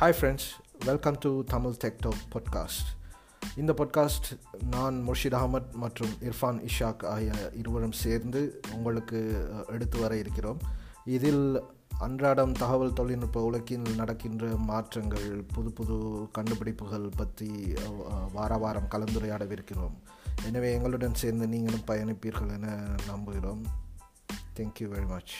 Hi friends welcome to Tamil டெக்டோ podcast இந்த podcast நான் முர்ஷித் அகமத் மற்றும் இர்ஃபான் இஷாக் ஆகிய இருவரும் சேர்ந்து உங்களுக்கு எடுத்து வர இருக்கிறோம். இதில் அன்றாடம் தகவல் தொழில்நுட்ப உலகில் நடக்கின்ற மாற்றங்கள் புது புது கண்டுபிடிப்புகள் பற்றி வார வாரம் கலந்துரையாடவிருக்கிறோம். எனவே எங்களுடன் சேர்ந்து நீங்களும் பயணிப்பீர்கள் என நம்புகிறோம். Thank you very much